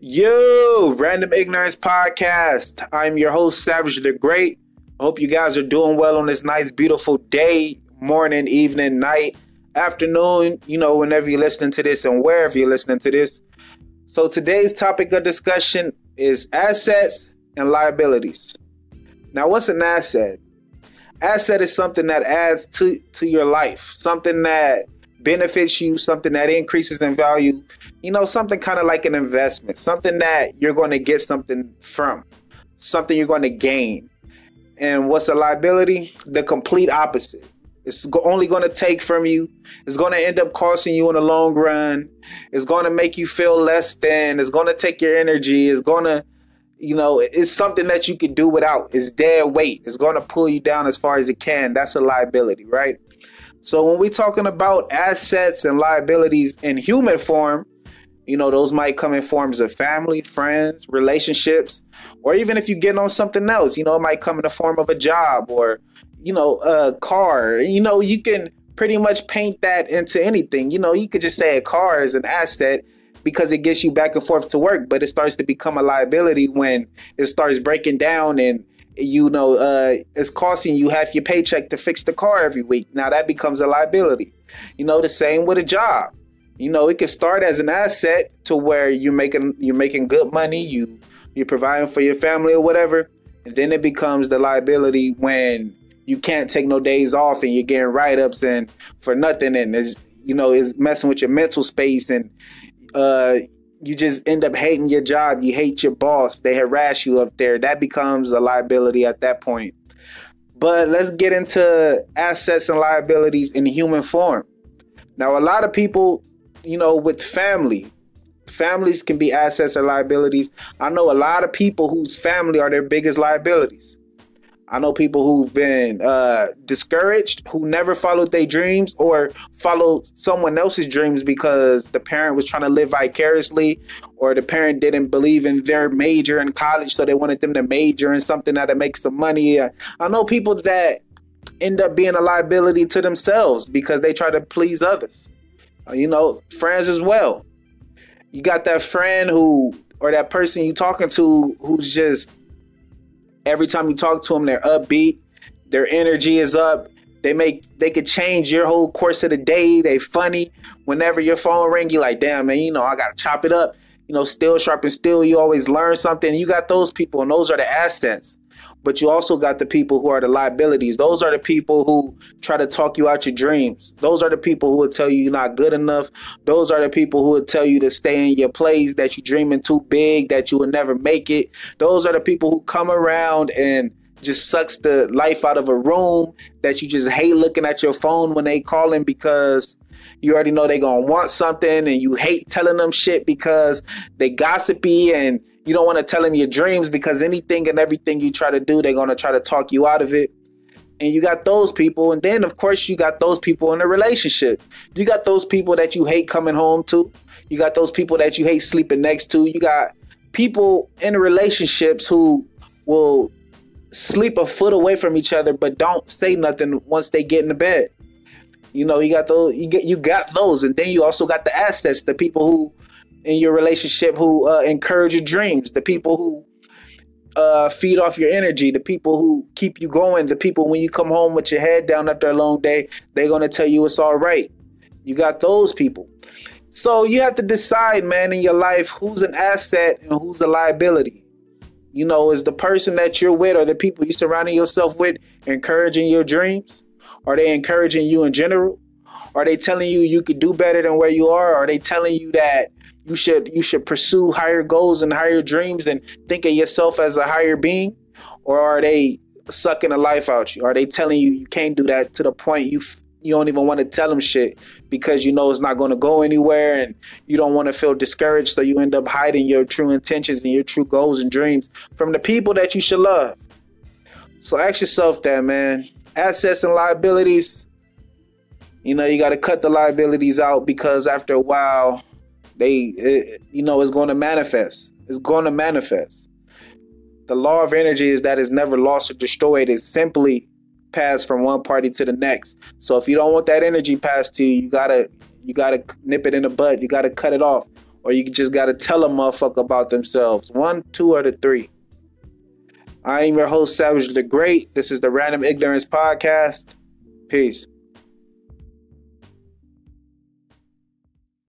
Yo, Random Ignorance Podcast. I'm your host, Savage the Great. Hope you guys are doing well on this nice, beautiful day, morning, evening, night, afternoon, you know, whenever you're listening to this and wherever you're listening to this. So, today's topic of discussion is assets and liabilities. Now, what's an asset? Asset is something that adds to, to your life, something that benefits you, something that increases in value, you know, something kind of like an investment, something that you're going to get something from, something you're going to gain. And what's a liability? The complete opposite. It's only going to take from you. It's going to end up costing you in the long run. It's going to make you feel less than. It's going to take your energy. It's going to, you know, it's something that you could do without. It's dead weight. It's going to pull you down as far as it can. That's a liability, right? So when we're talking about assets and liabilities in human form, you know, those might come in forms of family, friends, relationships, or even if you get on something else, you know, it might come in the form of a job or, you know, a car. You know, you can pretty much paint that into anything. You know, you could just say a car is an asset because it gets you back and forth to work, but it starts to become a liability when it starts breaking down and you know, uh, it's costing you half your paycheck to fix the car every week. Now that becomes a liability. You know, the same with a job. You know, it can start as an asset to where you're making you're making good money, you you're providing for your family or whatever, and then it becomes the liability when you can't take no days off and you're getting write ups and for nothing and it's you know it's messing with your mental space and uh you just end up hating your job. You hate your boss. They harass you up there. That becomes a liability at that point. But let's get into assets and liabilities in human form. Now, a lot of people, you know, with family, families can be assets or liabilities. I know a lot of people whose family are their biggest liabilities. I know people who've been uh, discouraged, who never followed their dreams or followed someone else's dreams because the parent was trying to live vicariously or the parent didn't believe in their major in college, so they wanted them to major in something that'll make some money. I know people that end up being a liability to themselves because they try to please others. Uh, you know, friends as well. You got that friend who or that person you're talking to who's just Every time you talk to them, they're upbeat. Their energy is up. They make they could change your whole course of the day. They funny. Whenever your phone ring, you like, damn man, you know, I gotta chop it up. You know, still sharp and still, you always learn something. You got those people, and those are the assets but you also got the people who are the liabilities. Those are the people who try to talk you out your dreams. Those are the people who will tell you you're not good enough. Those are the people who will tell you to stay in your place, that you're dreaming too big, that you will never make it. Those are the people who come around and just sucks the life out of a room that you just hate looking at your phone when they calling because you already know they gonna want something and you hate telling them shit because they gossipy and you don't want to tell them your dreams because anything and everything you try to do, they're to try to talk you out of it. And you got those people. And then, of course, you got those people in a relationship. You got those people that you hate coming home to. You got those people that you hate sleeping next to. You got people in relationships who will sleep a foot away from each other but don't say nothing once they get in the bed. You know, you got those you get you got those and then you also got the assets, the people who in your relationship who uh, encourage your dreams, the people who uh, feed off your energy, the people who keep you going, the people when you come home with your head down after a long day, they're going to tell you it's all right. You got those people. So you have to decide, man, in your life who's an asset and who's a liability. You know, is the person that you're with or the people you're surrounding yourself with encouraging your dreams? Are they encouraging you in general? Are they telling you you could do better than where you are? Are they telling you that you should you should pursue higher goals and higher dreams and think of yourself as a higher being or are they sucking the life out you are they telling you you can't do that to the point you you don't even want to tell them shit because you know it's not going to go anywhere and you don't want to feel discouraged so you end up hiding your true intentions and your true goals and dreams from the people that you should love so ask yourself that man assets and liabilities you know you got to cut the liabilities out because after a while they, it, you know, it's going to manifest. It's going to manifest. The law of energy is that it's never lost or destroyed. It's simply passed from one party to the next. So if you don't want that energy passed to you, you gotta you gotta nip it in the bud. You gotta cut it off, or you just got to tell a motherfucker about themselves. One, two, or the three. I am your host, Savage the Great. This is the Random Ignorance Podcast. Peace.